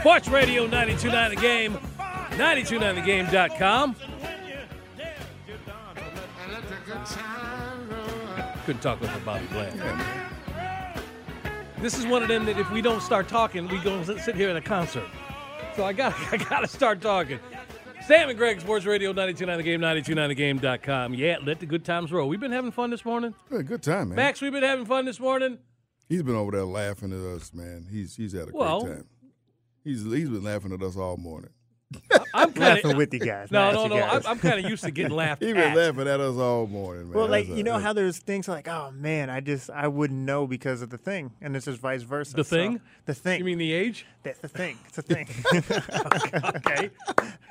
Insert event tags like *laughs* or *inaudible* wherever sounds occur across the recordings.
Sports Radio 929 The Game, 929thegame.com. Couldn't talk with Bobby Bland. This is one of them that if we don't start talking, we go sit here at a concert. So I got *laughs* I got to start talking. Sam and Greg, Sports Radio 929 The Game, 929thegame.com. Yeah, let the good times roll. We've been having fun this morning. A good time, man. Max, we've been having fun this morning. He's been over there laughing at us, man. He's he's had a Well- great time. He's he's been laughing at us all morning. *laughs* I'm kind laughing of with you guys. no, no, no. you I'm. I'm kind of used to getting laughed *laughs* at He been at. laughing at us all morning, man. Well, like That's you a- know that's- how there's things like, oh man, I just I wouldn't know because of the thing, and it's just vice versa. The So, thing? the thing. You mean the age? that's the thing? It's a *laughs* thing. Okay.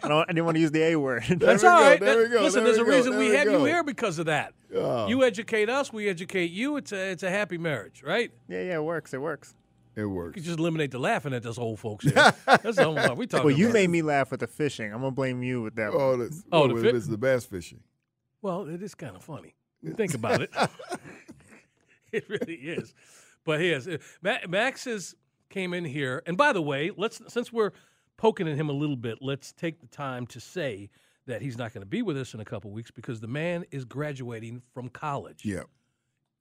I don't. I didn't want to use the A word. That's we all go, right. there we go, Listen, there there's a we go, reason there we we have you here because of that. Oh. You educate us, we educate you. It's a it's a happy marriage, right? yeah, yeah, it works. It works. It You works. could just eliminate the laughing at us old folks *laughs* here. That's all we talking Well, you about. made me laugh with the fishing. I'm gonna blame you with that. Oh, one. that's, Oh, oh, the the fit- it's the bass fishing. Well, it is kind of funny. Think about it. *laughs* *laughs* it really is. But he uh, is. Max has came in here, and by the way, let's since we're poking at him a little bit, let's take the time to say that he's not going to be with us in a couple weeks because the man is graduating from college. Yeah.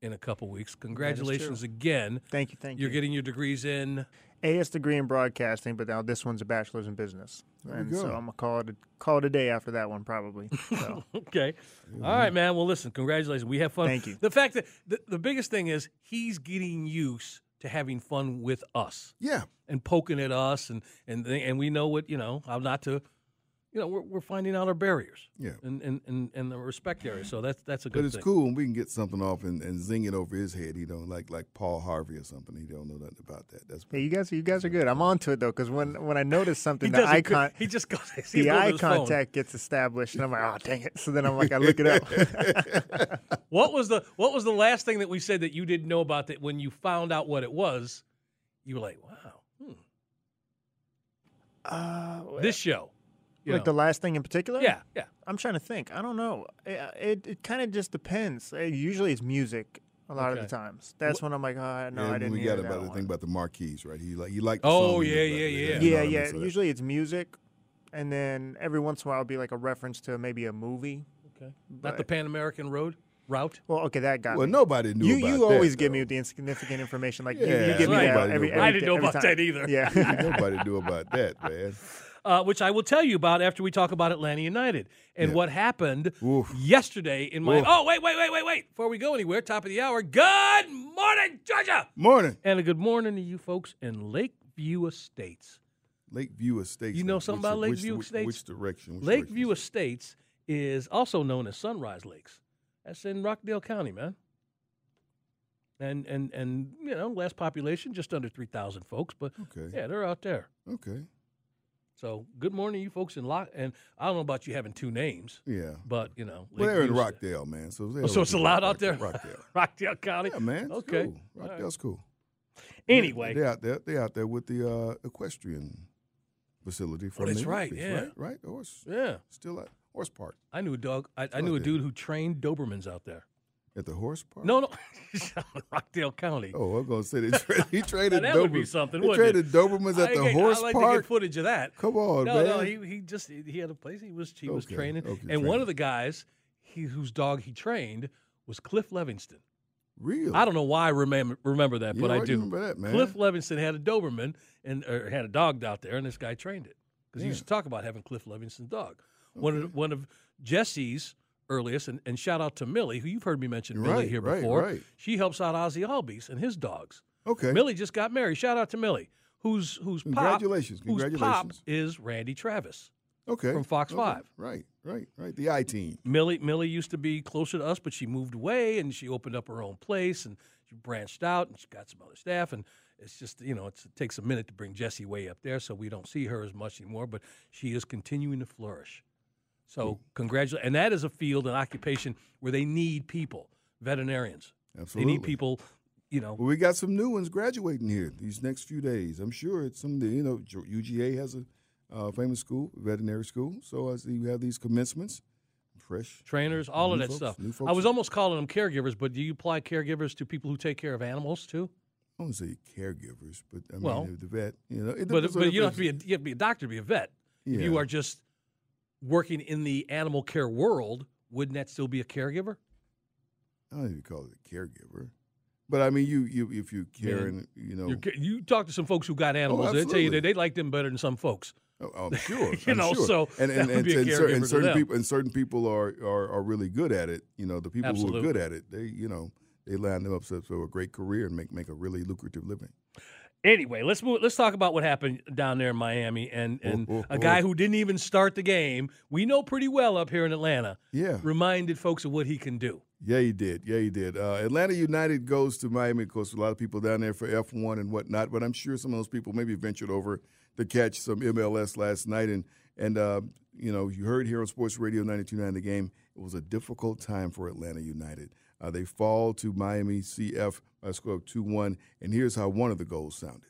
In a couple weeks. Congratulations again. Thank you, thank you. You're getting your degrees in. AS degree in broadcasting, but now this one's a bachelor's in business, we and so I'm gonna call it a, call it a day after that one probably. So. *laughs* Okay. All right, man. Well, listen, congratulations. We have fun. Thank you. The fact that the, the biggest thing is he's getting used to having fun with us Yeah. and poking at us, and and and we know what you know how not to. You know, we're, we're finding out our barriers. Yeah. And and, and, and the respect area. So that's that's a good But it's thing. cool when we can get something off and, and zing it over his head. He don't like like Paul Harvey or something. He don't know nothing about that. That's Yeah, you guys, you guys are good. I'm on to it though, because when when I notice *laughs* He something, the doesn't eye con- He just goes. *laughs* the eye his phone. contact gets established, and I'm like, oh dang it. So then I'm like, I look it up. *laughs* What was the What was the last thing that we said that you didn't know about that when you found out what it was, you were like, wow, hmm, uh, this show. You like know. the last thing in particular? yeah, yeah. I'm trying to think. I don't know. It it, it kind of just depends. Uh, usually it's music. A lot of the times, that's when I'm like, oh no, and I didn't we got that about the thing about the marquees, right? He like he liked. Oh, song yeah, he yeah, liked, yeah. you know yeah, I mean? yeah. So Usually it's music, and then every once in a while it'll be like a reference to maybe a movie. Okay. Not the Pan American Road route. Well, okay, that got Well, me. nobody knew you about you that, always give though. me the insignificant information. Like Yeah, you give me that Nobody every, every. I didn't know every about time. that either. Yeah. *laughs* Nobody knew about that, man. Uh, which I will tell you about after we talk about Atlanta United and what happened Oof. yesterday in my. Oof. Oh, wait, wait, wait, wait, wait. Before we go anywhere, top of the hour. Good morning, Georgia. Morning, And a good morning to you folks in Lakeview Estates. Lakeview Estates. You know something which- about which- Lakeview which, Estates? Which direction? Which Lakeview direction? Estates is also known as Sunrise Lakes. That's in Rockdale County, man. And and and you know, last population just under three thousand folks, but Okay. yeah, they're out there. Okay. So good morning, you folks in Lock. And I don't know about you having two names, Yeah. but you know, Well, they're in Rockdale, man. So, Oh, so it's allowed out there, Rockdale. *laughs* Rockdale County. Yeah, man. It's Okay. Cool. Rockdale's cool. Anyway, They out there. They out there with the uh, equestrian facility from Oh, that's right, Olympics, yeah. right, right. Horse, Yeah, still at Horse Park. I knew a dog. I, I knew a dude who trained Dobermans out there. At the Horse Park. No, no, *laughs* Rockdale County. Oh, I'm gonna say they tra- *laughs* he traded that would be something, He traded it? Dobermans at I the get- Horse I like to Park. get footage of that. Come on, no, man. no, he he just he had a place. He was he was training, okay, and one of the guys he whose dog he trained was Cliff Levingston. Really? I don't know why I remember remember that, Yeah, but I I do. remember that, man. Cliff Levingston had a Doberman and or had a dog out there, and this guy trained it because he used to talk about having Cliff Levingston's dog. One of one of Jesse's earliest, and, and shout out to Millie, who you've heard me mention Millie Right, here right, before. right. She helps out Ozzie Albies and his dogs. Okay. Millie just got married. Shout out to Millie, whose whose pop, Congratulations, whose pop is Randy Travis. Okay. from Fox okay. 5. Right, right, right. The I team. Millie Millie used to be closer to us, but she moved away and she opened up her own place and she branched out and she got some other staff and it's just you know it's, it takes a minute to bring Jessie way up there, so we don't see her as much anymore. But she is continuing to flourish. So congratulations, and that is a field and occupation where they need people, veterinarians. Absolutely. They need people, you know. Well, we got some new ones graduating here these next few days. I'm sure it's some of the, you know, UGA has a uh, famous school, veterinary school. So I see we have these commencements, fresh. Trainers, all of that folks, stuff. I was almost calling them caregivers, but do you apply caregivers to people who take care of animals too? I don't say caregivers, but I mean Well, the vet. You know, But but you don't have to be a, you have to be a doctor to be a vet. If you are just working in the animal care world, wouldn't that still be a caregiver? I don't even call it a caregiver, but I mean you you if you care and you know. You're you talk to some folks who got oh, animals, they tell you Oh. that they like them better than some folks. Oh, oh I'm sure. *laughs* You I'm know, sure. so and and, and, and, cer- and certain people and certain people are, are are really good at it. You know, the people who are good at it, they you know they line them up so, so a great career and make make a really lucrative living. Anyway, let's move, let's talk about what happened down there in Miami and and Oh, oh, a guy oh. who didn't even start the game. We know pretty well up here in Atlanta. Yeah. reminded folks of what he can do. Yeah, he did. Yeah, he did. Uh, Atlanta United goes to Miami. Of course, a lot of people down there for F1 and whatnot. But I'm sure some of those people maybe ventured over to catch some MLS last night. And and uh, you know, you heard here on Sports Radio 92.9 the game. It was a difficult time for Atlanta United. Uh, they fall to Miami CF by a score of 2-1. And here's how one of the goals sounded.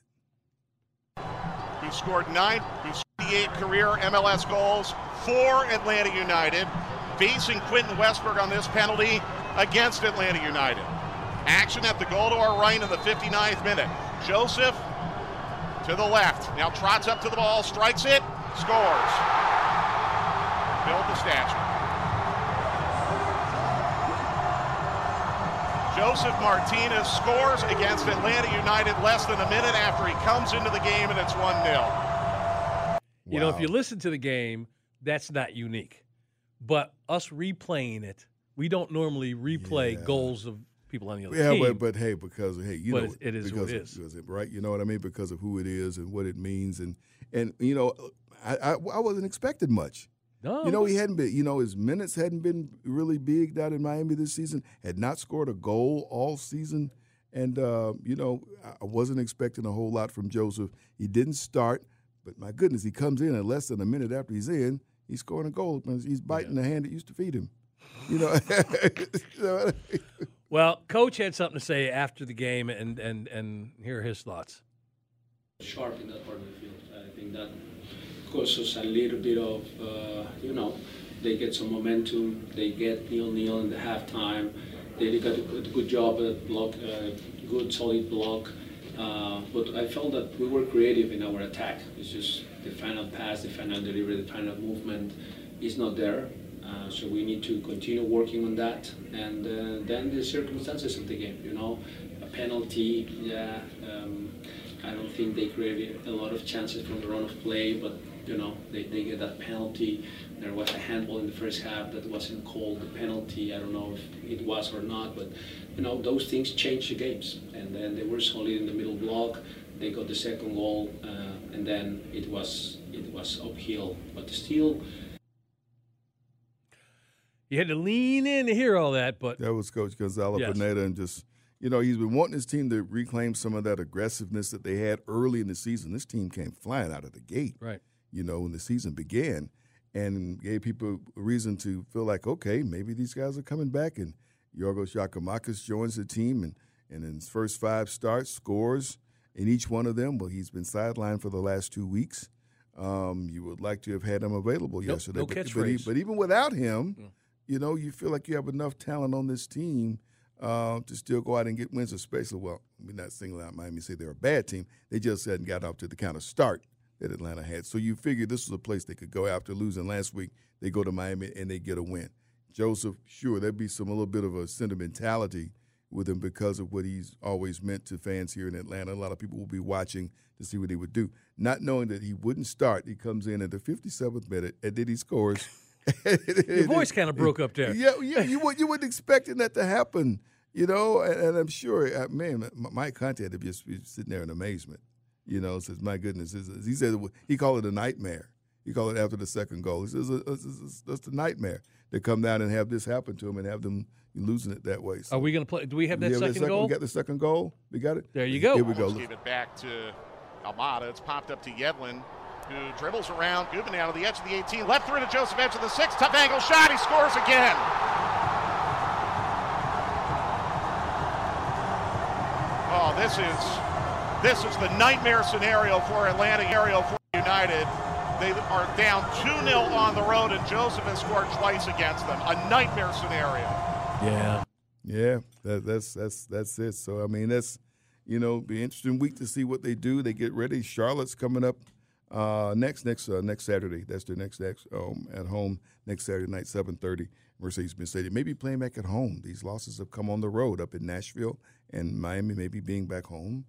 He scored nine, he's 58 career MLS goals for Atlanta United, facing Quentin Westberg on this penalty against Atlanta United. Action at the goal to our right in the 59th minute. Josef to the left. Now trots up to the ball, strikes it, scores. Build the statue. Josef Martinez scores against Atlanta United less than a minute after he comes into the game, and it's 1 0. You know, if you listen to the game, that's not unique. But us replaying it, we don't normally replay Yeah. goals of people on the other Yeah, team. but but hey, because hey, you But know, it- it is who because it of- because of- right? You know what I mean? Because of who it is and what it means, and and you know, I I, I wasn't expecting much. No, You know, he hadn't been. You know, his minutes hadn't been really big down in Miami this season. Had not scored a goal all season, and uh, you know, I- I wasn't expecting a whole lot from Josef. He didn't start, but my goodness, he comes in and less than a minute after he's in, he's scoring a goal. He's biting the hand that used to feed him. You know. *laughs* *laughs* You know? Well, coach had something to say after the game, and and and here are his thoughts. sharp in that part of the field. I think that caused us a little bit of, uh, you know, they get some momentum, they get nil-nil in the halftime. They did a good, good job at block, uh, good solid block. Uh, but I felt that we were creative in our attack. It's just the final pass, the final delivery, the final movement is not there. Uh, so we need to continue working on that, and uh, then the circumstances of the game. You know, a penalty. Yeah, um, I don't think they created a lot of chances from the run of play, but you know they, they get that penalty. There was a handball in the first half that wasn't called the penalty. I don't know if it was or not, but you know those things change the games. And then they were solid in the middle block. They got the second goal, uh, and then it was it was uphill, but still. You had to lean in to hear all that, but That was Coach Gonzalo Yes. Pineda, and just you know he's been wanting his team to reclaim some of that aggressiveness that they had early in the season. This team came flying out of the gate, right. You know, when the season began, and gave people a reason to feel like, okay, maybe these guys are coming back. And Giorgos Giakoumakis joins the team, and and in his first five starts, scores in each one of them. Well, he's been sidelined for the last two weeks. Um, you would like to have had him available Nope, yesterday, no but, but, e- catchphrase. but even without him, Mm. you know, you feel like you have enough talent on this team uh, to still go out and get wins, especially, well, we're not singling out Miami, say they're a bad team. They just hadn't got off to the kind of start that Atlanta had. So you figure this was a place they could go after losing last week. They go to Miami and they get a win. Josef, sure, there'd be some a little bit of a sentimentality with him because of what he's always meant to fans here in Atlanta. A lot of people will be watching to see what he would do. Not knowing that he wouldn't start, he comes in at the 57th minute and then he scores. *laughs* Your voice kind of broke up there. Yeah, yeah, you would you would expecting that to happen, you know, and, and I'm sure, uh, man, Mike Conte had to just be sitting there in amazement, you know, says, my goodness, he said he called it a nightmare. He called it after the second goal. He says it's a nightmare to come down and have this happen to him and have them losing it that way. So, Are we going to play? Do we have that Yeah, the second goal? We got the second goal. We got it. There you go. Here we go. Almost gave it back to Almada. It's popped up to Yedlin, who dribbles around Guzan out of the edge of the 18, left through to Josef edge of the six, tough angle shot. He scores again. Oh, this is this is the nightmare scenario for Atlanta area for United. They are down 2-0 on the road, and Josef has scored twice against them. A nightmare scenario. yeah. Yeah, that, that's that's that's it. So I mean, that's you know, be interesting week to see what they do. They get ready. Charlotte's coming up uh, next next uh, next Saturday. That's their next next um, at home next Saturday night, seven thirty. Mercedes-Benz Stadium. Maybe playing back at home. These losses have come on the road up in Nashville and Miami. Maybe being back home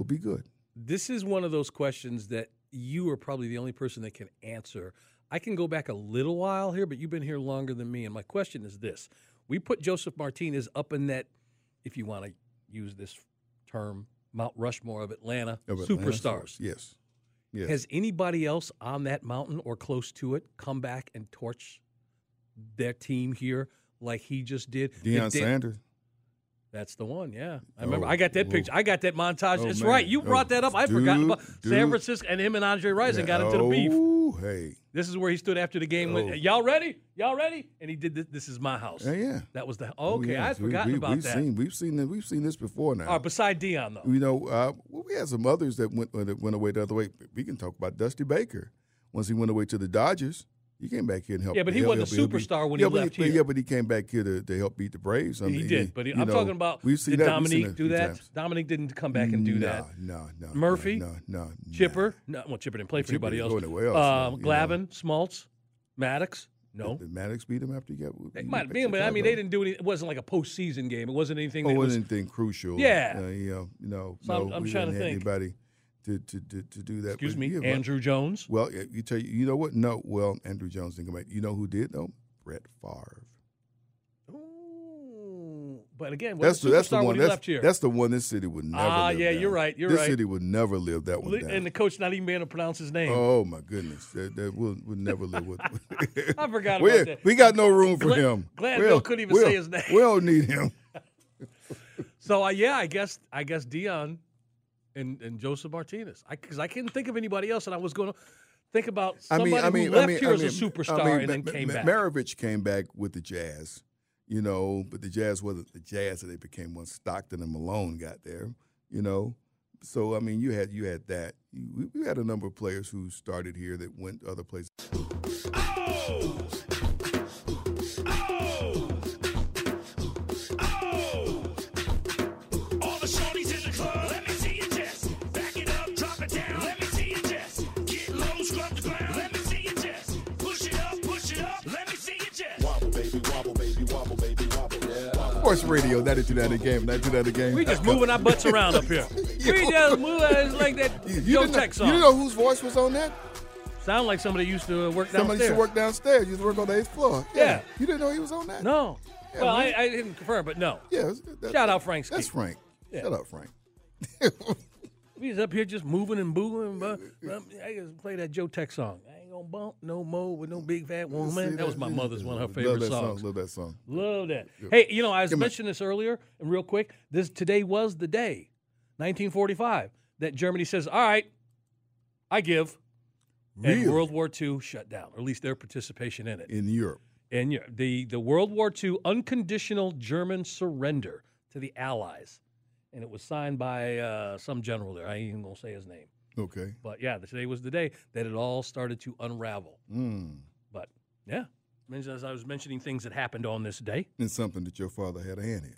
will be good. This is one of those questions that you are probably the only person that can answer. I can go back a little while here, but you've been here longer than me. And my question is this We put Josef Martinez up in that, if you want to use this term, Mount Rushmore of Atlanta Of Atlanta superstars. Yes. Yes. Has anybody else on that mountain or close to it come back and torch their team here like he just did? Deion Did Sanders. That's the one, yeah. I remember. Oh, I got that oh. picture. I got that montage. Oh, it's man. right. You brought Oh, that up. I forgot about dude, San. Francisco and him and Andre Rison got into the beef. Oh, hey. This is where he stood after the game. Went, Oh. Y'all ready? Y'all ready? And he did this. This is my house. Yeah, yeah. That was the. Oh, Okay, yes. I'd We- forgotten we, about we've that. Seen, we've seen this, we've seen this before now. All right, beside Deion though. You know, uh, well, we had some others that went uh, that went away the other way. We can talk about Dusty Baker. Once he went away to the Dodgers, he came back here and helped. Yeah, but he help- wasn't a help- superstar when he yeah, but left but- here. Yeah, but he came back here to, to help beat the Braves. I he mean, did, but he, I'm know, talking about. we've seen did that, Dominique that do that? Times. Dominique didn't come back and do no, that. No, no. no, Murphy? No, no. no Chipper? No, well, Chipper didn't play for Chipper anybody else. else, Uh, you know. Glavine, Smoltz, Maddux. No, Did Maddux beat him after he got? It might have been, but I mean, they didn't do any. It wasn't like a postseason game. It wasn't anything. Oh, it was. wasn't anything crucial. Yeah. Uh, you know, you know, So I'm- trying to think. Anybody to, to, to, to do that. excuse me, yeah, but- Andruw Jones. Well, you tell you, you know what? No, well, Andruw Jones didn't come back. You know who did though? Brett Favre. Ooh, but again, That's the, that's the one. That's, left here. that's the one. This city would never. Ah, yeah, down. you're right, you're this right. This city would never live that one down. and the coach not even being able to pronounce his name. oh my goodness, that, that will would never live with. *laughs* *laughs* I forgot about that. we got no room for Glenn- him. Glenn We'll- Bill couldn't even we'll- say his name. We don't need him. *laughs* So uh, yeah, I guess I guess Deion and and Josef Martinez. Because I couldn't think of anybody else, and I was going to think about I somebody mean, I mean, who left I mean, here I as a superstar I mean, and then Ma- came Ma- back. Maravich came back with the Jazz, you know, but the Jazz wasn't the Jazz that they became once Stockton and Malone got there, you know. So I mean, you had you had that. You, we had a number of players who started here that went other places. All Sports Radio, 92 game, 92 game. we just moving our butts around up here. *laughs* we just move it's like that You, Joe didn't know, Tech you song. didn't know whose voice was on that? Sound like somebody used to work Somebody downstairs. used to work downstairs. Used to work on the eighth floor. Yeah. You didn't know he was on that? No. Yeah, well. I, I didn't confirm, but no. Yeah. that- Shout out Frank That's Ski. Frank. Yeah. Shut up, Frank. *laughs* Was up here just moving and booing. But, I just play that Joe Tex song. I ain't gonna bump no more with no big fat woman. See That was my mother's one of her favorite that songs. Song, love that song. Love that. Hey, you know, I was mentioning this earlier, and real quick, this today was the day, 1945, that Germany says, "All right, I give," and World War II shut down, or at least their participation in it. In Europe. And the the World War II unconditional German surrender to the Allies, and it was signed by uh, some general there. I ain't even gonna say his name. Okay. But yeah, today was the day that it all started to unravel. Mm. But yeah, as I was mentioning things that happened on this day. And something that your father had a hand in.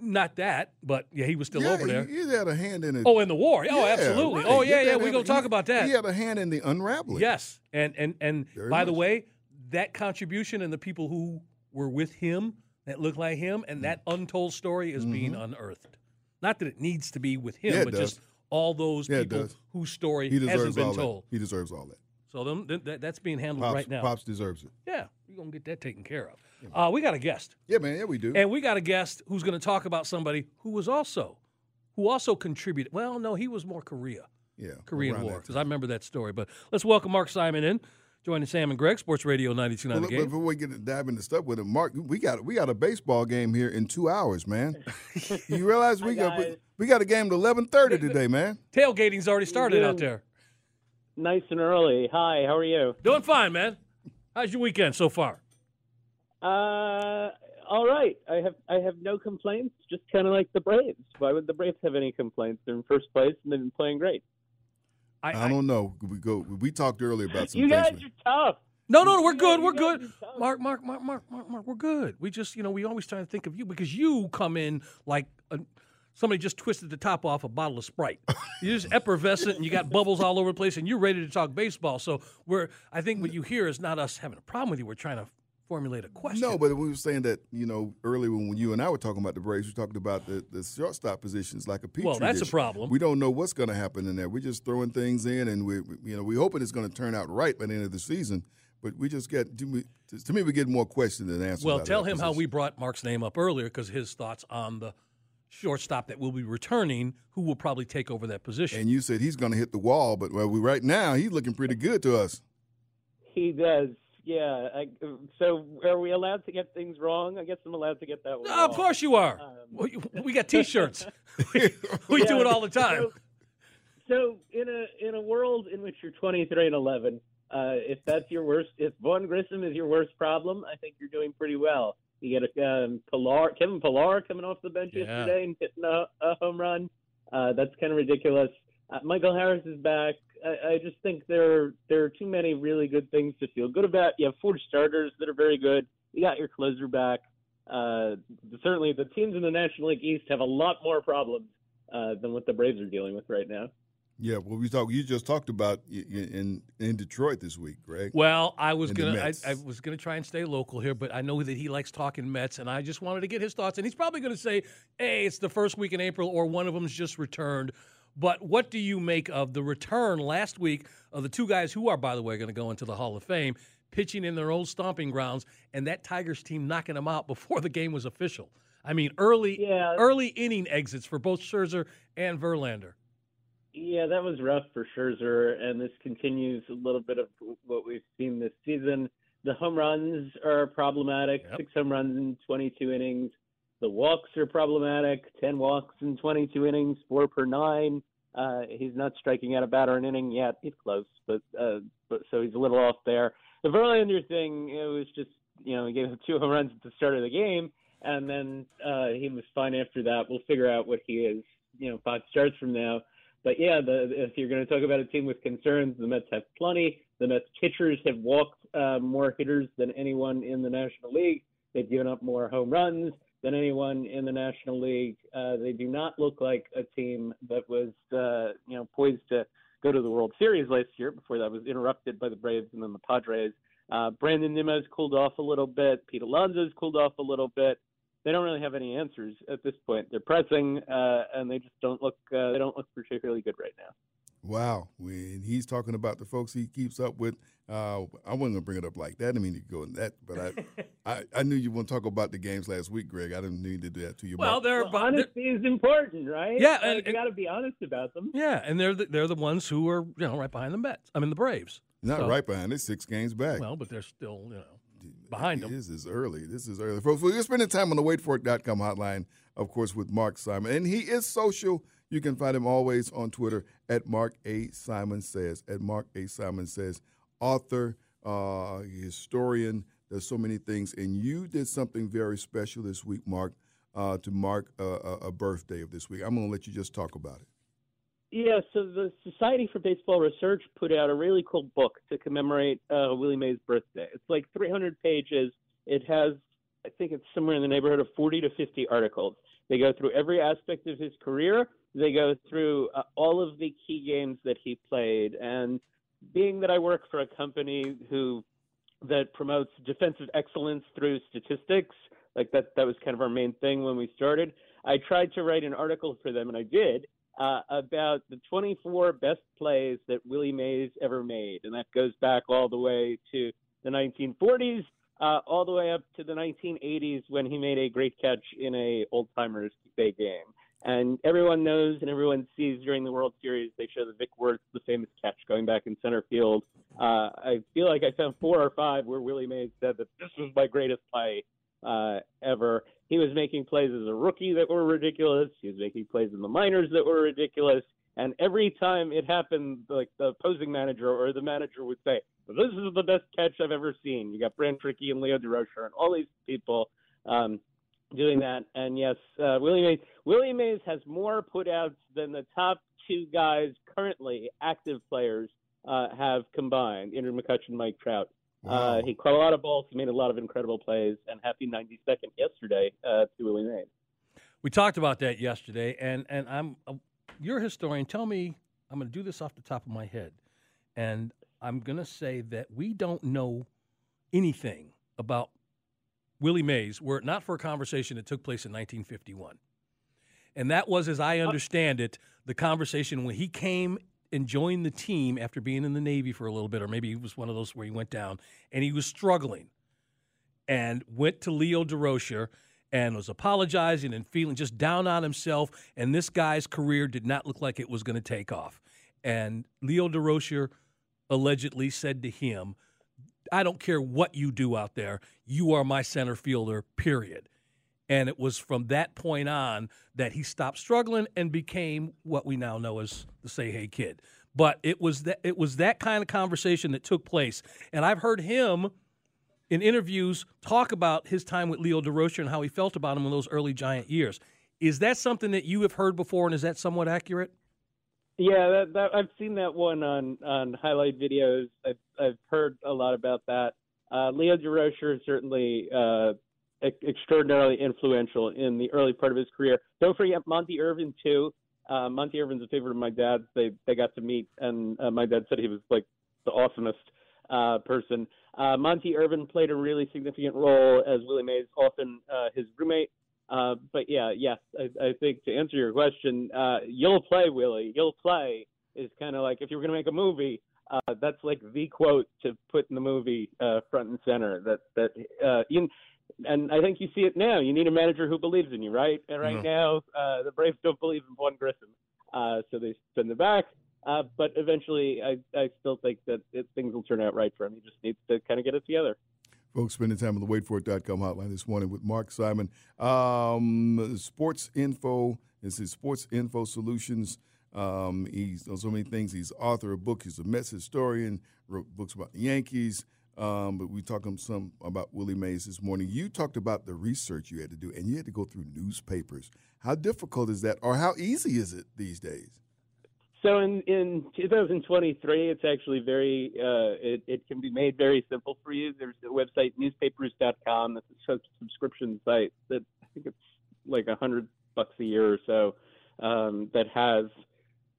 Not that, but yeah, he was still yeah, over there. He, he had a hand in it. Oh, in the war. Oh, Yeah, absolutely. right. Oh, yeah, yeah. We're going to talk he- about that. He had a hand in the unraveling. Yes, and and and Very by the way, that contribution and the people who were with him that looked like him Mm. and that untold story is being unearthed. Not that it needs to be with him. Yeah, but does. just all those Yeah, people whose story He hasn't deserves been all told. that. He deserves all that. So them, th- that, that's being handled Pops, right now. Pops deserves it. Yeah, we're gonna get that taken care of. Uh, we got a guest, Yeah, man. Yeah, we do. and we got a guest who's going to talk about somebody who was also, who also contributed. Well, no, he was more Korea. yeah. Korean War because. I remember that story. But let's welcome Mark Simon in, joining Sam and Greg, Sports Radio 92.9 Well, The look, Game. before we get to dive into stuff with him, Mark, we got we got a baseball game here in two hours, man. *laughs* you realize we got we, we got a game at eleven thirty today, man. Tailgating's already started out there. Nice and early. Hi, how are you? Doing fine, man. How's your weekend so far? Uh, all right. I have I have no complaints. Just kind of like the Braves. Why would the Braves have any complaints? They're in first place and they've been playing great. I, I, don't know. We go. We talked earlier about some You guys man. are tough. No, no, no, we're good. We're good. Mark, Mark, Mark, Mark, Mark, Mark, we're good. We just, you know, we always try to think of you because you come in like a, somebody just twisted the top off a bottle of Sprite. *laughs* You're just effervescent and you got bubbles all over the place and you're ready to talk baseball. So we're, I think what you hear is not us having a problem with you. We're trying to formulate a question. No, but we were saying that you know earlier when you and I were talking about the Braves, we talked about the, the shortstop positions like a petri Well, that's a problem. We don't know what's going to happen in there. We're just throwing things in, and we we- you know we hoping it's going to turn out right by the end of the season. But we just get to me, to me we get more questions than answers. Well, tell that him how we brought Mark's name up earlier because his thoughts on the shortstop that will be returning, who will probably take over that position. And you said he's going to hit the wall, but well, we, right now he's looking pretty good to us. He does. Yeah. I, so are we allowed to get things wrong? I guess I'm allowed to get that one. No, of course you are. Um, we, we got T-shirts. we *laughs* *laughs* we do it all the time. So, so in a in a world in which you're 23 and 11, uh, if that's your worst, if Vaughn Grissom is your worst problem, I think you're doing pretty well. You get a um, Pillar, Kevin Pillar coming off the bench Yeah. yesterday and hitting a, a home run. Uh, that's kind of ridiculous. Uh, Michael Harris is back. I, I just think there there are too many really good things to feel good about. You have four starters that are very good. You got your closer back. Uh, certainly, the teams in the National League East have a lot more problems uh, than what the Braves are dealing with right now. Yeah, well, we talked. You just talked about y- y- in in Detroit this week, Greg. Well, I was And the gonna, I, I was gonna try and stay local here, but I know that he likes talking Mets, and I just wanted to get his thoughts. And he's probably gonna say, "Hey, it's the first week in April, or one of them's just returned." But what do you make of the return last week of the two guys who are, by the way, going to go into the Hall of Fame, pitching in their old stomping grounds, and that Tigers team knocking them out *laughs* before the game was official? I mean, early, Yeah. early inning exits for both Scherzer and Verlander. Yeah, that was rough for Scherzer, and this continues a little bit of what we've seen this season. The home runs are problematic. Yep. Six home runs in 22 innings. The walks are problematic. 10 walks in 22 innings, four per nine. Uh, he's not striking out a batter an inning yet. He's close, but uh, but so he's a little off there. The Verlander thing, it was just you know he gave up two home runs at the start of the game, and then uh, he was fine after that. We'll figure out what he is, you know, five starts from now. But yeah, the, if you're going to talk about a team with concerns, the Mets have plenty. The Mets pitchers have walked uh, more hitters than anyone in the National League. They've given up more home runs than anyone in the National League. Uh, they do not look like a team that was, uh, you know, poised to go to the World Series last year. Before that was interrupted by the Braves and then the Padres. Uh, Brandon Nimmo's cooled off a little bit. Pete Alonso's cooled off a little bit they don't really have any answers at this point. They're pressing, uh, and they just don't look. Uh, they don't look particularly good right now. Wow, when he's talking about the folks he keeps up with, uh, I wasn't gonna bring it up like that. I mean to go in that, but I, *laughs* I, I knew you want to talk about the games last week, Greg. I didn't need to do that to you. Well, Mark. they're, Well, they're honesty is important, right? Yeah, Like, and- you got to be honest about them. Yeah, and they're the, they're the ones who are you know right behind the Mets. I mean the Braves. not so- right behind it, six games back. Well, but they're still you know behind them. This is early. This is early. Folks, we're spending time on the waitforit.com hotline, of course, with Mark Simon. And he is social. You can find him always on Twitter at Mark A. Simon Says. At Mark A. Simon Says. Author, uh, historian, there's so many things. And you did something very special this week, Mark, uh, to mark a, a, birthday of this week. I'm going to let you just talk about it. Yeah, so the Society for Baseball Research put out a really cool book to commemorate uh, Willie Mays' birthday. It's like 300 pages. It has, I think it's somewhere in the neighborhood of 40 to 50 articles. They go through every aspect of his career. They go through uh, all of the key games that he played. And being that I work for a company who that promotes defensive excellence through statistics, like that that was kind of our main thing when we started. I tried to write an article for them, and I did uh, about the 24 best plays that Willie Mays ever made, and that goes back all the way to the 1940s, uh, all the way up to the 1980s when he made a great catch in a old timers day game. And everyone knows and everyone sees during the World Series, they show the Vic Wertz, the famous catch going back in center field. Uh, I feel like I found four or five where Willie Mays said that this was my greatest play uh, ever. He was making plays as a rookie that were ridiculous. He was making plays in the minors that were ridiculous. And every time it happened, like the opposing manager or the manager would say, "This is the best catch I've ever seen." You got Branch Rickey and Leo Durocher and all these people um, doing that. And yes, uh, Willie Mays. Willie Mays has more putouts than the top two guys currently active players uh, have combined: Andrew McCutchen, Mike Trout. Uh, he caught a lot of balls. He made a lot of incredible plays. And happy 92nd yesterday uh, to Willie Mays. We talked about that yesterday, and and I'm uh, you're a historian. Tell me, I'm going to do this off the top of my head, and I'm going to say that we don't know anything about Willie Mays were it not for a conversation that took place in 1951. And that was, as I uh, understand it, the conversation when he came and joined the team after being in the Navy for a little bit, or maybe he was one of those where he went down and he was struggling and went to Leo Durocher and was apologizing and feeling just down on himself. And this guy's career did not look like it was going to take off. And Leo Durocher allegedly said to him, I don't care what you do out there, you are my center fielder, period. And it was from that point on that he stopped struggling and became what we now know as the Say Hey Kid. But it was that it was that kind of conversation that took place. And I've heard him in interviews talk about his time with Leo Durocher and how he felt about him in those early Giant years. Is that something that you have heard before, and is that somewhat accurate? Yeah, that, that, I've seen that one on on highlight videos. I've I've heard a lot about that. Uh, Leo Durocher is certainly uh, e- extraordinarily influential in the early part of his career. Don't forget Monte Irvin too. Uh, Monte Irvin's a favorite of my dad's. They they got to meet, and uh, my dad said he was like the awesomest uh, person. Uh, Monte Irvin played a really significant role as Willie Mays, often uh, his roommate. Uh, but yeah, yes, I, I think to answer your question, uh, you'll play Willie. You'll play is kind of like if you were going to make a movie, uh, that's like the quote to put in the movie uh, front and center. That that uh, you, and I think you see it now. You need a manager who believes in you, right? And right Mhm. now, uh, the Braves don't believe in Vaughn Grissom, uh, so they send it back. Uh, but eventually, I I still think that it, things will turn out right for him. He just needs to kind of get it together. Folks spending time on the waitforit.com hotline this morning with Mark Simon. Um, sports info is his Sports Info Solutions. Um, he's done so many things. He's author of book. He's a Mets historian. Wrote books about the Yankees. Um, but we talked some about Willie Mays this morning. You talked about the research you had to do, and you had to go through newspapers. How difficult is that, or how easy is it these days? So in in 2023, it's actually very uh, it it can be made very simple for you. There's a website newspapers.com. That's a sub- subscription site that I think it's like a hundred bucks a year or so um, that has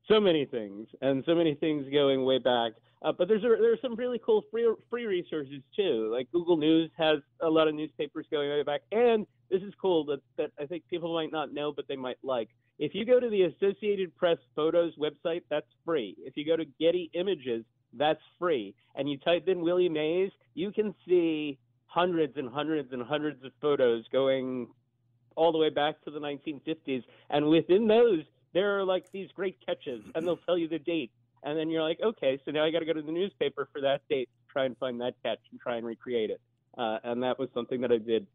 so many things and so many things going way back. Uh, but there's a, there's some really cool free free resources too. Like Google News has a lot of newspapers going way back, and this is cool that that I think people might not know, but they might like. If you go to the Associated Press Photos website, that's free. If you go to Getty Images, that's free. And you type in Willie Mays, you can see hundreds and hundreds and hundreds of photos going all the way back to the 1950s. And within those, there are like these great catches, and they'll tell you the date. And then you're like, okay, so now I got to go to the newspaper for that date, to try and find that catch and try and recreate it. Uh, and that was something that I did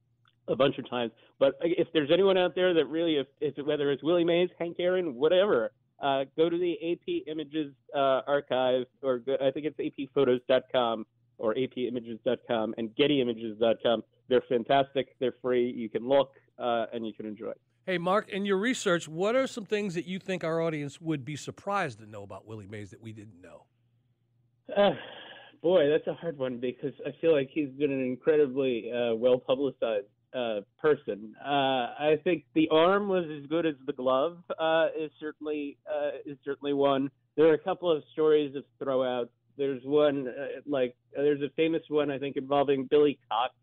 a bunch of times. But if there's anyone out there that really, if, if whether it's Willie Mays, Hank Aaron, whatever, uh, go to the AP Images uh, archive, or go, I think it's apphotos.com or apimages.com and gettyimages.com. They're fantastic. They're free. You can look uh, and you can enjoy. Hey, Mark, in your research, what are some things that you think our audience would be surprised to know about Willie Mays that we didn't know? Uh, boy, that's a hard one because I feel like he's been an incredibly uh, well publicized uh, person. Uh, I think the arm was as good as the glove. Uh, is certainly uh, is certainly one. There are a couple of stories of throwouts. There's one uh, like there's a famous one I think involving Billy Cox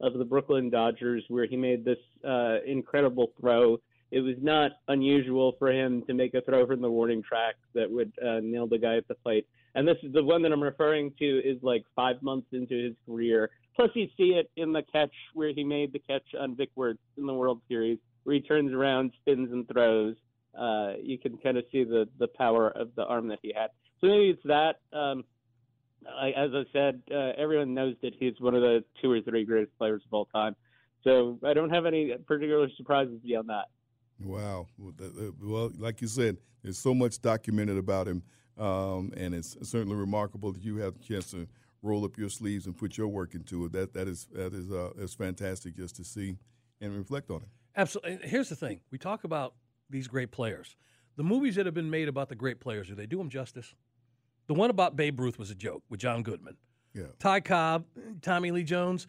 of the Brooklyn Dodgers where he made this uh, incredible throw. It was not unusual for him to make a throw from the warning track that would nail the guy at the plate. And this is the one that I'm referring to is like five months into his career. Plus, you see it in the catch where he made the catch on Vic Wertz in the World Series, where he turns around, spins, and throws. Uh, you can kind of see the the power of the arm that he had. So maybe it's that. Um, I, as I said, uh, everyone knows that he's one of the two or three greatest players of all time. So I don't have any particular surprises beyond that. Wow. Well, like you said, there's so much documented about him, um, and it's certainly remarkable that you have the chance to roll up your sleeves and put your work into it. That that is that is uh, is fantastic just to see and reflect on it. Absolutely. And Here's the thing: we talk about these great players. The movies that have been made about the great players, do they do them justice? The one about Babe Ruth was a joke with John Goodman. Yeah. Ty Cobb, Tommy Lee Jones.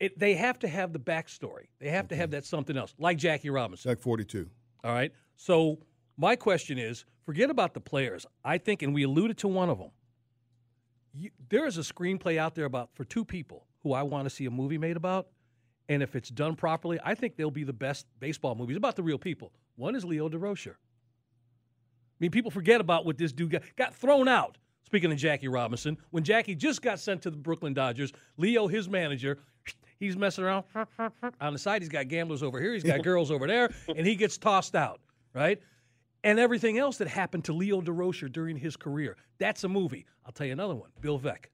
It, they have to have the backstory. They have to have that something else, like Jackie Robinson. Like 42. All right. So my question is, forget about the players. I think, and we alluded to one of them. You, there is a screenplay out there about for two people who I want to see a movie made about, and if it's done properly, I think they'll be the best baseball movies about the real people. One is Leo Durocher. I mean, people forget about what this dude got, got thrown out. Speaking of Jackie Robinson, when Jackie just got sent to the Brooklyn Dodgers, Leo, his manager, he's messing around on the side. He's got gamblers over here, he's got girls over there, and he gets tossed out, right? And everything else that happened to Leo Durocher during his career. That's a movie. I'll tell you another one Bill Veeck.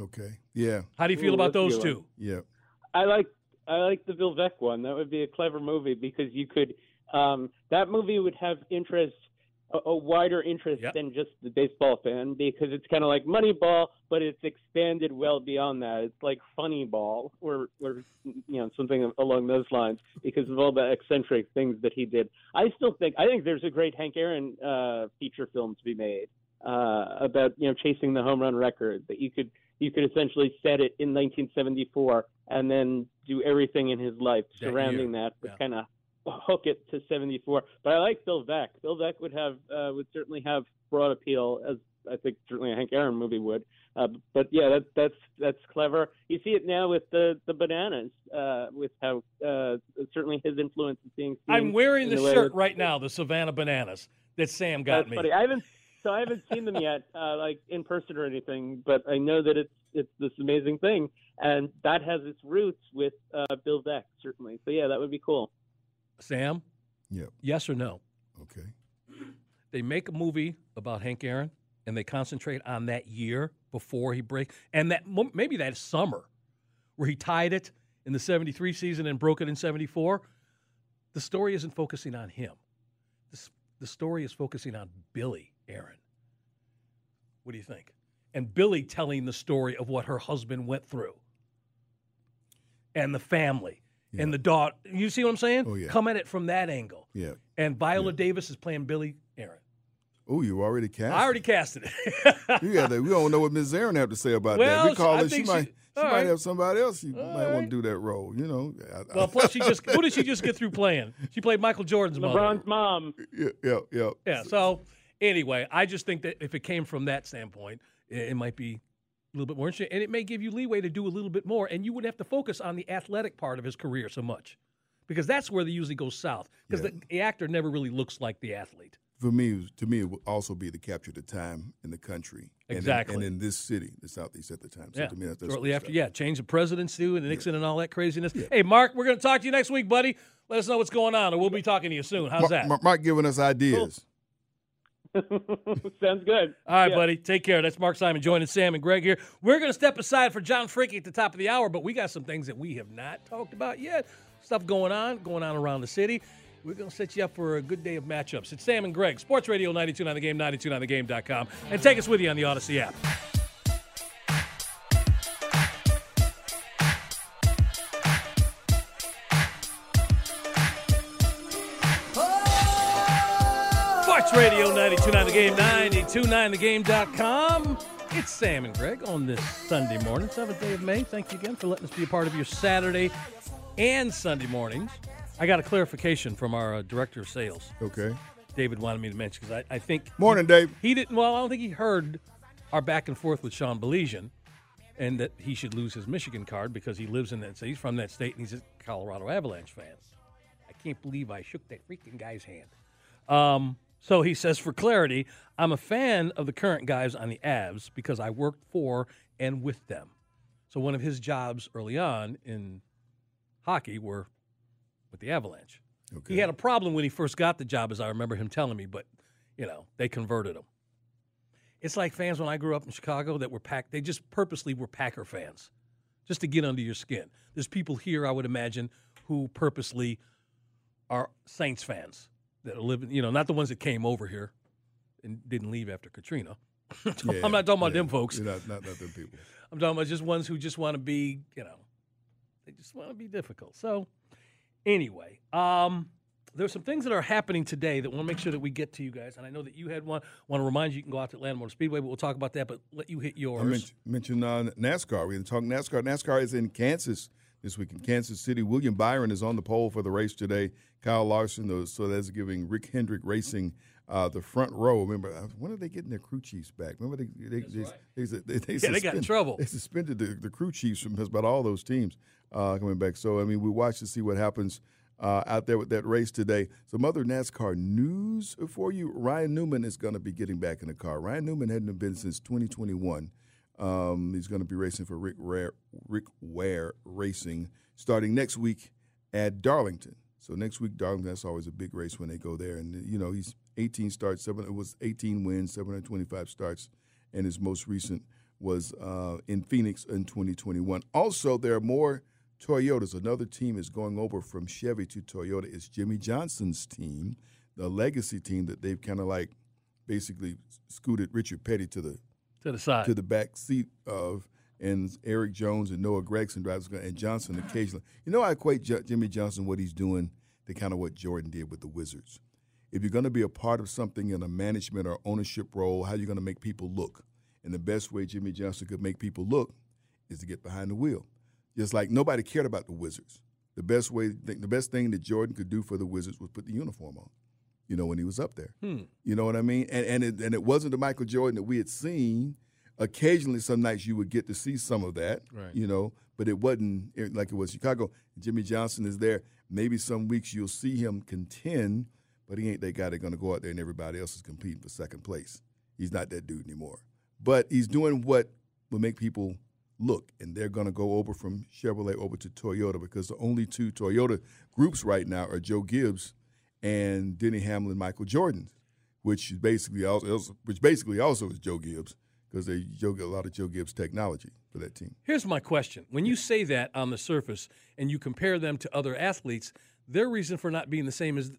Okay. Yeah. How do you feel Ooh, about those good two? Yeah. I like I like the Bill Veeck one. That would be a clever movie because you could um, that movie would have interest a, a wider interest Yep. than just the baseball fan because it's kind of like Moneyball, but it's expanded well beyond that. It's like Funny Ball or or you know something along those lines because of all the eccentric things that he did. I still think I think there's a great Hank Aaron uh, feature film to be made uh, about you know chasing the home run record that you could you could essentially set it in 1974 and then do everything in his life surrounding year, that, but yeah. kind of hook it to 74. But I like Bill Veeck. Bill Veeck would have uh, would certainly have broad appeal as I think certainly a Hank Aaron movie would. Uh, but yeah, that, that's that's clever. You see it now with the the bananas, uh, with how uh, certainly his influence is being seen. I'm wearing in the shirt right now, the Savannah Bananas that Sam got That's me. funny. I haven't so I haven't seen them yet, uh, like in person or anything. But I know that it's it's this amazing thing, and that has its roots with uh, Bill Veeck certainly. So yeah, that would be cool. Sam, Yeah. yes or no? Okay. They make a movie about Hank Aaron and they concentrate on that year before he break and that maybe that summer where he tied it in the 73 season and broke it in 74. The story isn't focusing on him. The, the story is focusing on Billye Aaron. What do you think? And Billye telling the story of what her husband went through and the family Yeah. and the daughter. You see what I'm saying? Oh, yeah. Come at it from that angle. Yeah. And Viola Davis is playing Billye Aaron. Oh, you already cast. I already casted it. You got that. We don't know what Ms. Aaron have to say about Well, that. We call I her. She she- might. She, all might right. have somebody else. You All might want to do that role. You know. I- well, plus she just who did she just get through playing? She played Michael Jordan's mother. LeBron's mom. yeah, yeah, yeah. Yeah. So anyway, I just think that if it came from that standpoint, it, it might be a little bit more interesting, and it may give you leeway to do a little bit more, and you wouldn't have to focus on the athletic part of his career so much, because that's where they usually go south. Because Yeah. the, the actor never really looks like the athlete. For me, to me, it would also be to capture the time in the country, and in- Exactly. and in, this city, the southeast at the time. So yeah. to me, that's, that's Shortly after, stuff. yeah, change of presidents too, and Nixon and all that craziness. Hey, Mark, we're going to talk to you next week, buddy. Let us know what's going on, or we'll be talking to you soon. How's Mark, that? Mark- Mark giving us ideas. *laughs* Sounds good. All right, Yeah. buddy. Take care. That's Mark Simon joining Sam and Greg here. We're going to step aside for John Frankie at the top of the hour, but we got some things that we have not talked about yet. Stuff going on, going on around the city. We're going to set you up for a good day of matchups. It's Sam and Greg, Sports Radio 929 The Game, 929thegame.com, and take us with you on the Audacy app. Sports Radio 92.9 The Game, 92.9thegame.com. It's Sam and Greg on this Sunday morning, 7th day of May. Thank you again for letting us be a part of your Saturday and Sunday mornings. I got a clarification from our uh, director of sales. Okay. David wanted me to mention because I, I think Morning, Dave. he didn't. Well, I don't think he heard our back and forth with Sean Belesian, and that he should lose his Michigan card because he lives in that. state. He's from that state, and he's a Colorado Avalanche fan. I can't believe I shook that freaking guy's hand. Um, so he says, for clarity, I'm a fan of the current guys on the Avs because I worked for and with them. So one of his jobs early on in hockey were with the Avalanche. Okay. He had a problem when he first got the job, as I remember him telling me, but you know they converted him. It's like fans when I grew up in Chicago that were pack. They just purposely were Packer fans, just to get under your skin. There's people here, I would imagine, who purposely are Saints fans that are living. You know, not the ones that came over here and didn't leave after Katrina. *laughs* Yeah, I'm not talking about yeah. them folks. You're Not, not, not them people. *laughs* I'm talking about just ones who just want to be, you know, they just want to be difficult. So, anyway, um, there's some things that are happening today that want to make sure that we get to you guys. And I know that you had one. Want to remind you, you can go out to Atlanta Motor Speedway, but we'll talk about that. But let you hit I yours. mentioned, mentioned uh, NASCAR. We're going to talk NASCAR. NASCAR is in Kansas this week in Kansas City. William Byron is on the pole for the race today. Kyle Larson, uh, so that's giving Rick Hendrick Racing uh, the front row. Remember, uh, when are they getting their crew chiefs back? Remember, they they they, they, they, they, Yeah, they got in trouble. They suspended the, the crew chiefs from about all those teams uh, coming back. So I mean, we watch to see what happens. Uh, out there with that race today. Some other NASCAR news for you. Ryan Newman is going to be getting back in the car. Ryan Newman hadn't been since 2021. Um, he's going to be racing for Rick, Rare, Rick Ware Racing starting next week at Darlington. So next week, Darlington, that's always a big race when they go there. And, you know, he's 18 starts, seven, it was 18 wins, 725 starts, and his most recent was uh, in Phoenix in 2021. Also, there are more Toyotas. Another team is going over from Chevy to Toyota. It's Jimmie Johnson's team, the legacy team that they've kind of like basically scooted Richard Petty to the to the side. to the back seat of, and Erik Jones and Noah Gragson drives, and Johnson occasionally. You know, I equate J- Jimmie Johnson what he's doing to kind of what Jordan did with the Wizards. If you're going to be a part of something in a management or ownership role, how are you going to make people look? And the best way Jimmie Johnson could make people look is to get behind the wheel. Just like nobody cared about the Wizards. The best way, the best thing that Jordan could do for the Wizards was put the uniform on. You know, when he was up there. Hmm. You know what I mean? And and it, and it wasn't the Michael Jordan that we had seen. Occasionally, some nights you would get to see some of that. Right. You know, but it wasn't like it was Chicago. Jimmie Johnson is there. Maybe some weeks you'll see him contend, but he ain't that guy that's going to go out there and everybody else is competing for second place. He's not that dude anymore. But he's doing what will make people look, and they're going to go over from Chevrolet over to Toyota because the only two Toyota groups right now are Joe Gibbs and Denny Hamlin, Michael Jordan, which basically also which basically also is Joe Gibbs because they Joe a lot of Joe Gibbs technology for that team. Here's my question: When you say that on the surface and you compare them to other athletes, their reason for not being the same as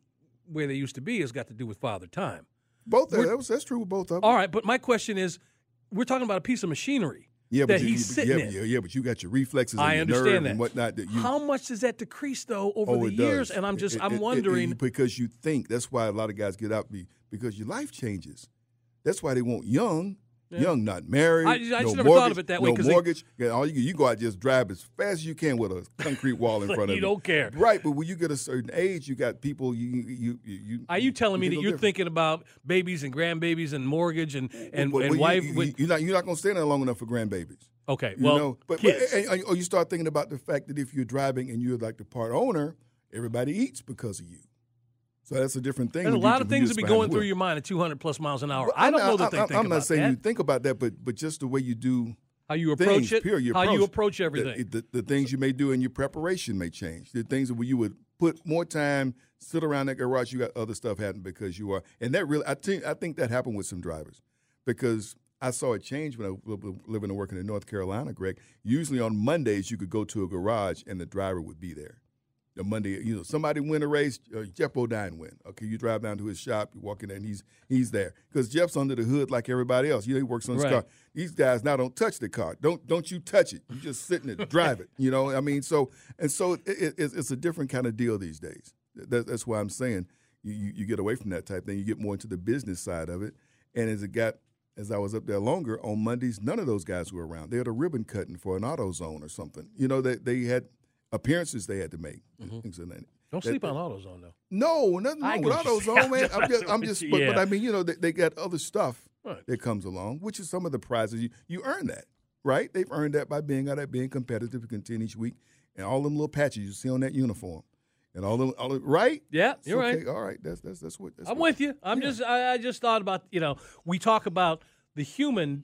where they used to be has got to do with father time. Both that was, that's true with both of them. All right, but my question is, we're talking about a piece of machinery yeah, but you, he's you- sitting yeah, in. yeah, yeah, but you got your reflexes. I and your understand nerve that. and whatnot. That you, How much does that decrease though over Oh, the years? does. And I'm just It- I'm it- wondering. it- because you think that's why a lot of guys get out because your life changes. That's why they want young, Yeah. young, not married. I- I no should never mortgage, thought of it that way, No they- mortgage. Yeah, all you you go out just drive as fast as you can with a concrete wall in Like *laughs* front of you You don't care. Right, but when you get a certain age, you got people. You you you. you Are you telling me that you're little thinking about babies and grandbabies and mortgage and and, Well, and well, wife? You, with- you, are not you're not going to stay there long enough for grandbabies. okay, You well, know, but, but kids. and- and- or you start thinking about the fact that if you're driving and you're like the part owner, everybody eats because of you. So that's a different thing. There's a you- lot of things that be going through your mind at 200 plus miles an hour. Well, I don't I'm know that they I'm, think I'm not saying that. you think about that, but but just the way you do how you approach things, it, period, your how you approach the- everything. The, the, things you may do in your preparation may change. The things where you would put more time, sit around that garage, you got other stuff happening because you are, and that really, I think, I think that happened with some drivers because I saw a change when I was living and working in North Carolina, Greg. Usually on Mondays, you could go to a garage and the driver would be there. The Monday, you know, somebody win a race, uh, Geoff Bodine win. Okay, you drive down to his shop, you walk in there, and he's he's there because Geoff's under the hood like everybody else. You know, he works on his Right. car. These guys now don't touch the car. Don't don't you touch it. You just sit in it, drive it. You know, I mean, so and so it, it, it's, it's a different kind of deal these days. That, that's why I'm saying you, you you get away from that type thing. You get more into the business side of it. And as it got as I was up there longer on Mondays, none of those guys were around. They had a ribbon cutting for an AutoZone or something. You know, they they had appearances they had to make. Things of that. Mm-hmm. Don't that- sleep on AutoZone though. No, nothing I wrong with AutoZone, *laughs* man. I'm just, I'm just you, but, but. I mean, you know, they, they got other stuff Right. that comes along, which is some of the prizes you you earn that, right? They've earned that by being out there, being competitive, and continue each week, and all them little patches you see on that uniform, and all them, all them right? Yeah, It's you're right. All right, that's that's that's what. That's I'm what- with you. I'm just I, I just thought about you know we talk about the human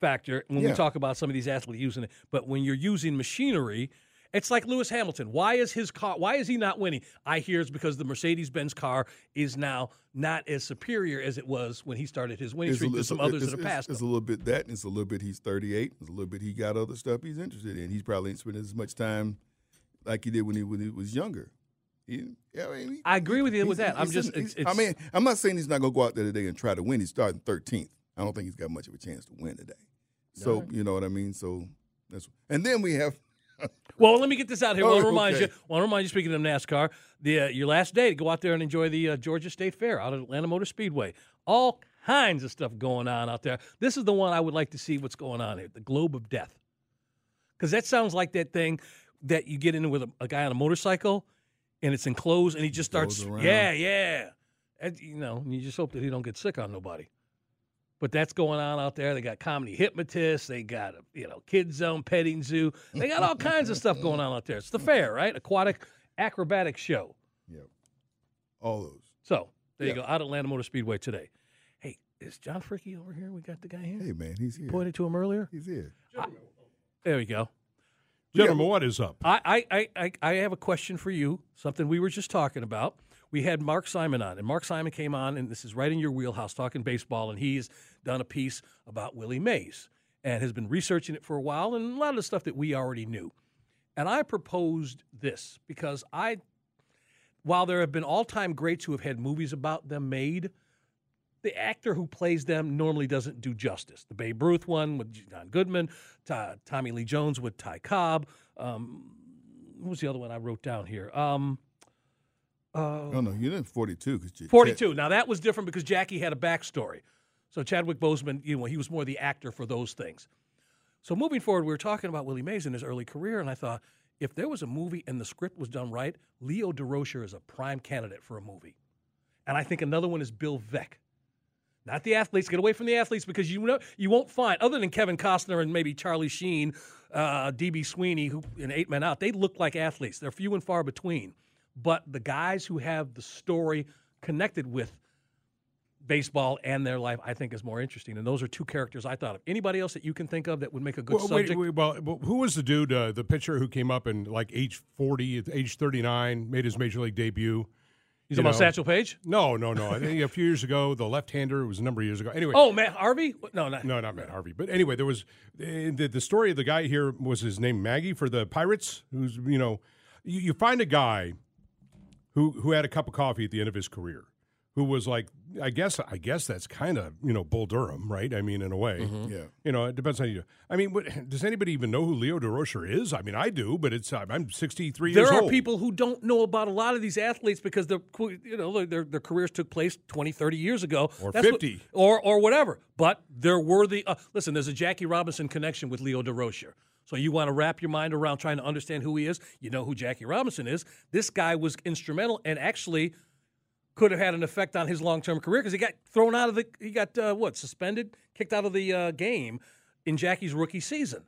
factor when we talk about some of these athletes using it, but when you're using machinery, it's like Lewis Hamilton. Why is his car? Why is he not winning? I hear it's because the Mercedes Benz car is now not as superior as it was when he started his winning It's streak. There's it's, some others it's, that are it's- past it's a little bit that, and it's a little bit he's 38. It's a little bit he got other stuff he's interested in. He's probably spending as much time like he did when he when he was younger. He, yeah, I, mean, he- I agree with you with that. I'm just. he's- It's, I mean, I'm not saying he's not going to go out there today and try to win. He's starting 13th. I don't think he's got much of a chance to win today. So Alright. you know what I mean. So that's and then we have Well, let me get this out here. I Oh, want to remind okay. you. Want to remind you. Speaking of NASCAR, the uh, your last day to go out there and enjoy the uh, Georgia State Fair out at Atlanta Motor Speedway. All kinds of stuff going on out there. This is the one I would like to see what's going on here. The Globe of Death, because that sounds like that thing that you get in with a, a guy on a motorcycle, and it's enclosed, and he just starts. Yeah, yeah. And, you know, you just hope that he don't get sick on nobody. But that's going on out there. They got comedy hypnotists. They got a you know kid zone, petting zoo. They got all kinds of stuff going on out there. It's the fair, right? Aquatic acrobatic show. Yep, all those. So there you go. Out at Atlanta Motor Speedway today. Hey, is John Fricky over here? We got the guy here. Hey man, he's here. Pointed to him earlier. He's here. There we go. Gentlemen, what is up? I, I, I, I, I have a question for you. Something we were just talking about. We had Mark Simon on, and Mark Simon came on, and this is right in your wheelhouse, talking baseball, and he's done a piece about Willie Mays and has been researching it for a while, and a lot of the stuff that we already knew. And I proposed this because I, while there have been all-time greats who have had movies about them made, the actor who plays them normally doesn't do justice. The Babe Ruth one with John Goodman, Ta Tommy Lee Jones with Ty Cobb. Um, what was the other one I wrote down here? Um, uh, Oh no, you're in 42 because 42. Now that was different because Jackie had a backstory. So Chadwick Boseman, you know, he was more the actor for those things. So moving forward, we were talking about Willie Mays in his early career, and I thought if there was a movie and the script was done right, Leo Durocher is a prime candidate for a movie. And I think another one is Bill Veeck. Not the athletes. Get away from the athletes because you know you won't find other than Kevin Costner and maybe Charlie Sheen, uh, DB Sweeney, who in Eight Men Out. They look like athletes. They're few and far between. But the guys who have the story connected with baseball and their life, I think, is more interesting. And those are two characters I thought of. Anybody else that you can think of that would make a good Well, subject? wait, well, well, who was the dude, uh, the pitcher who came up in like age 40, age 39, made his major league debut? He's about know? Satchel Paige? No, no, no. I think a few years ago, the left-hander was a number of years ago. Anyway, Oh, Matt Harvey? No, not no, not Matt Harvey. But anyway, there was eh, the, the story of the guy here was his name Maggie for the Pirates. Who's you know, you, you find a guy who who had a cup of coffee at the end of his career, who was like, I guess, I guess that's kind of you know Bull Durham, right? I mean, in a way, Yeah. You know, it depends on you. I mean, what, does anybody even know who Leo Durocher is? I mean, I do, but it's I'm 63 There years old. There are people who don't know about a lot of these athletes because their you know their their careers took place 20, 30 years ago Or That's what- 50. or or whatever. But they're worthy. Uh, listen, there's a Jackie Robinson connection with Leo Durocher. So you want to wrap your mind around trying to understand who he is. You know who Jackie Robinson is. This guy was instrumental and actually could have had an effect on his long term career because he got thrown out of the he got uh, what suspended, kicked out of the uh, game in Jackie's rookie season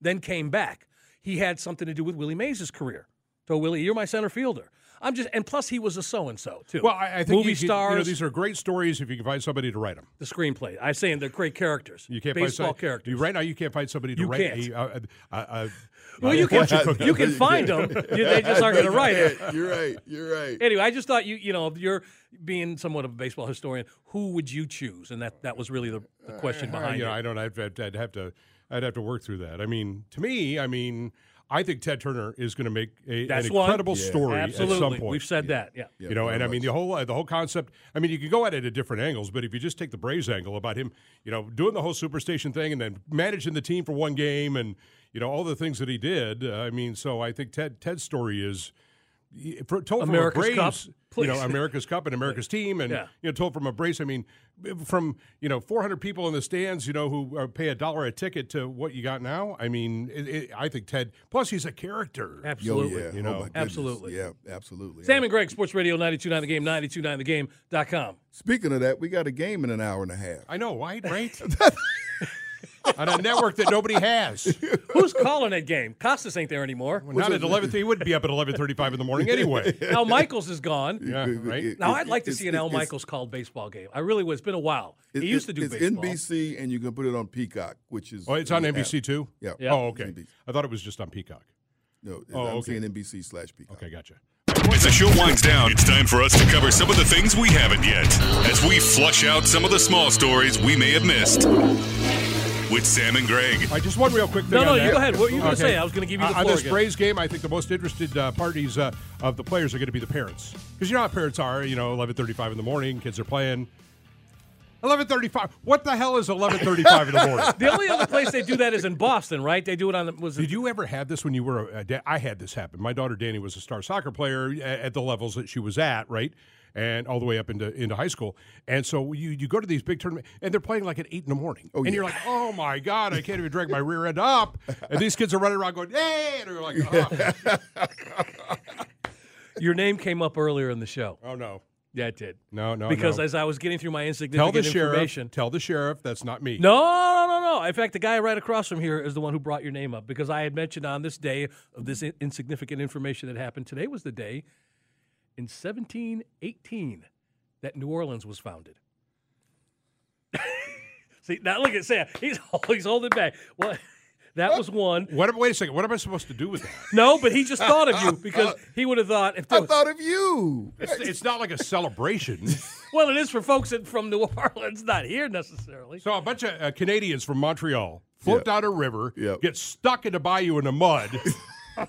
then came back. He had something to do with Willie Mays' career. So Willie, you're my center fielder. I'm just, and plus he was a so and so too. Well, I, I think movie you, stars, You know, these are great stories if you can find somebody to write them. the screenplay. I'm saying they're great characters. You can't baseball find some- characters. You, right now, you can't find somebody to You write can't. a. a, a, a, *laughs* well, a you can. You can find them. *laughs* They just aren't going to write it. You're right. You're right. Anyway, I just thought you, you know, if you're being somewhat of a baseball historian, who would you choose? And that that was really the, the question Uh, behind you know, it. I don't. I'd, I'd, I'd have to. I'd have to work through that. I mean, to me, I mean, I think Ted Turner is going to make a, an incredible Yeah. story Absolutely, at some point. we've said that. Yeah. Yeah, you know, and I mean the whole uh, the whole concept. I mean, you can go at it at different angles, but if you just take the Braves angle about him, you know, doing the whole superstation thing and then managing the team for one game and you know all the things that he did. Uh, I mean, so I think Ted Ted's story is told America's from a Cup, Braves, you know, America's Cup and America's *laughs* team, and Yeah. you know, told from a brace. I mean, from you know, 400 people in the stands, you know, who uh, pay a dollar a ticket to what you got now. I mean, it, it, I think Ted. Plus, he's a character. Yo, Absolutely. yeah. You Oh, know, my goodness. absolutely. Yeah, absolutely. Sam and Greg, Sports Radio 929 The Game, 929thegame.com. Speaking of that, we got a game in an hour and a half. I know, right? Right. *laughs* *laughs* *laughs* On a network that nobody has. *laughs* Who's calling that game? Costas ain't there anymore. Not at 11. He wouldn't be up at 11:35 in the morning anyway. *laughs* Al Michaels is gone. Yeah, right. Now, I'd like to see an Al Michaels called baseball game. I really would. It's been a while. It- he used to do it's baseball. NBC, and you can put it on Peacock, which is Oh, it's on NBC app. too. Yeah. Yeah. Oh, okay. I thought it was just on Peacock. No, Oh, I'm okay. saying NBC slash Peacock. Okay, gotcha. As the show winds down, it's time for us to cover some of the things we haven't yet, as we flush out some of the small stories we may have missed. With Sam and Greg. I just one real quick thing. No, no, you that. go ahead. What were you gonna say? I was gonna give you the Uh, on floor this again. Braves game. I think the most interested uh, parties uh, of the players are going to be the parents, because you know how parents are. You know, eleven thirty-five in the morning, kids are playing. Eleven thirty-five. What the hell is eleven thirty-five in the morning? *laughs* The only other place they do that is in Boston, right? They do it on the. Was it, Did you ever have this when you were a, a da- I had this happen. My daughter Danny was a star soccer player a- at the levels that she was at, right? And all the way up into into high school. And so you you go to these big tournaments and they're playing like at eight in the morning. Oh, and yeah. you're like, oh my God, I can't even drag my rear end up. And these kids are running around going, hey, and you're like, oh, *laughs* your name came up earlier in the show. oh no. Yeah, it did. No, no. because no. as I was getting through my tell insignificant the sheriff. information. Tell the sheriff that's not me. No, no, no, no. In fact, the guy right across from here is the one who brought your name up because I had mentioned on this day of this in- insignificant information that happened. Today was the day in 1718 that New Orleans was founded. *laughs* See, now look at Sam. He's, *laughs* he's holding back. Well, that was one. What? Wait a second. What am I supposed to do with that? No, but he just thought of you *laughs* because he would have thought if there I was, thought of you. It's, it's not like a celebration. well, it is for folks that, from New Orleans, not here necessarily. So a bunch of uh, Canadians from Montreal float Yeah. down a river, Yep. get stuck in the bayou in the mud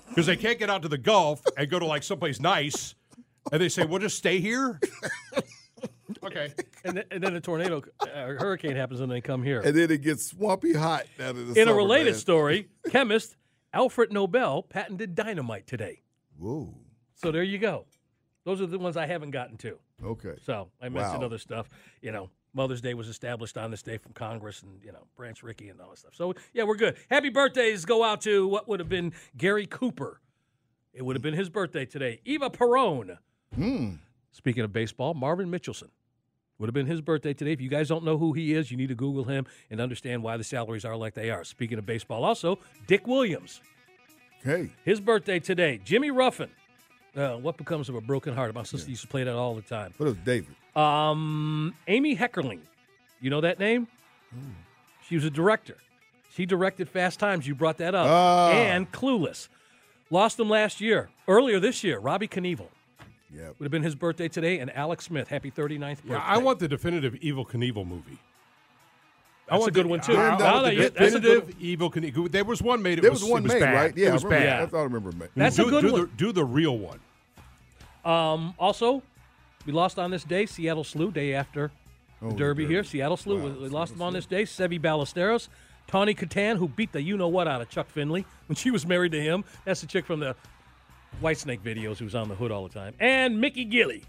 because they can't get out to the Gulf and go to like someplace nice, and they say, "We'll just stay here." *laughs* okay. And, then, and then a tornado, uh, hurricane happens, and they come here. And then it gets swampy hot out of the In a related man. story, *laughs* chemist Alfred Nobel patented dynamite today. Whoa. So there you go. Those are the ones I haven't gotten to. Okay. So I mentioned Wow. other stuff. You know, Mother's Day was established on this day from Congress and, you know, Branch Rickey and all that stuff. So, yeah, we're good. Happy birthdays go out to what would have been Gary Cooper. It would have been his birthday today. Eva Peron. Hmm. Speaking of baseball, Marvin Mitchelson. Would have been his birthday today. If you guys don't know who he is, you need to Google him and understand why the salaries are like they are. Speaking of baseball, also, Dick Williams. Hey. His birthday today. Jimmy Ruffin. Uh, what becomes of a broken heart? My sister used to play that all the time. What is David? Um, Amy Heckerling. You know that name? She was a director. She directed Fast Times. You brought that up. Ah. And Clueless. Lost them last year. Earlier this year, Robbie Knievel. Yep. Would have been his birthday today. And Alex Smith. Happy 39th birthday. Yeah, I want the definitive Evel Knievel movie. I That's want a good the- one, too. I- I No, want the you- that's a definitive good- Evel Knievel. There was one made. It There was, was one it was made, bad. right? Yeah, it was I remember. bad. I thought I remember. Man. That's do, a good do one. The, do the real one. Um, also, we lost on this day. Seattle Slew, day after the Oh, the Derby here. Seattle Slew. Wow, we- we lost Seattle him on this day. Seve Ballesteros. Tawny Kitaen, who beat the you know what out of Chuck Finley when she was married to him. That's the chick from the Whitesnake videos who was on the hood all the time. And Mickey Gilley.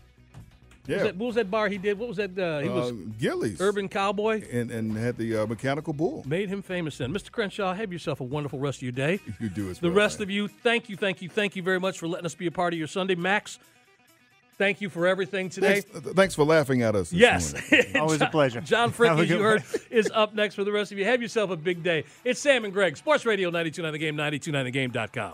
What, was Yeah. that, what was that bar he did? What was that? Uh, he was Uh, Gilley's. Urban Cowboy. And, and had the uh, mechanical bull. Made him famous then. Mr. Crenshaw, have yourself a wonderful rest of your day. *laughs* You do as The well, rest man. of you, thank you, thank you, thank you very much for letting us be a part of your Sunday. Max, thank you for everything today. Thanks, thanks for laughing at us. This Yes. morning. *laughs* Always a pleasure. John Have Frick, as you heard, *laughs* is up next for the rest of you. Have yourself a big day. It's Sam and Greg, Sports Radio 929 The Game, 929thegame.com.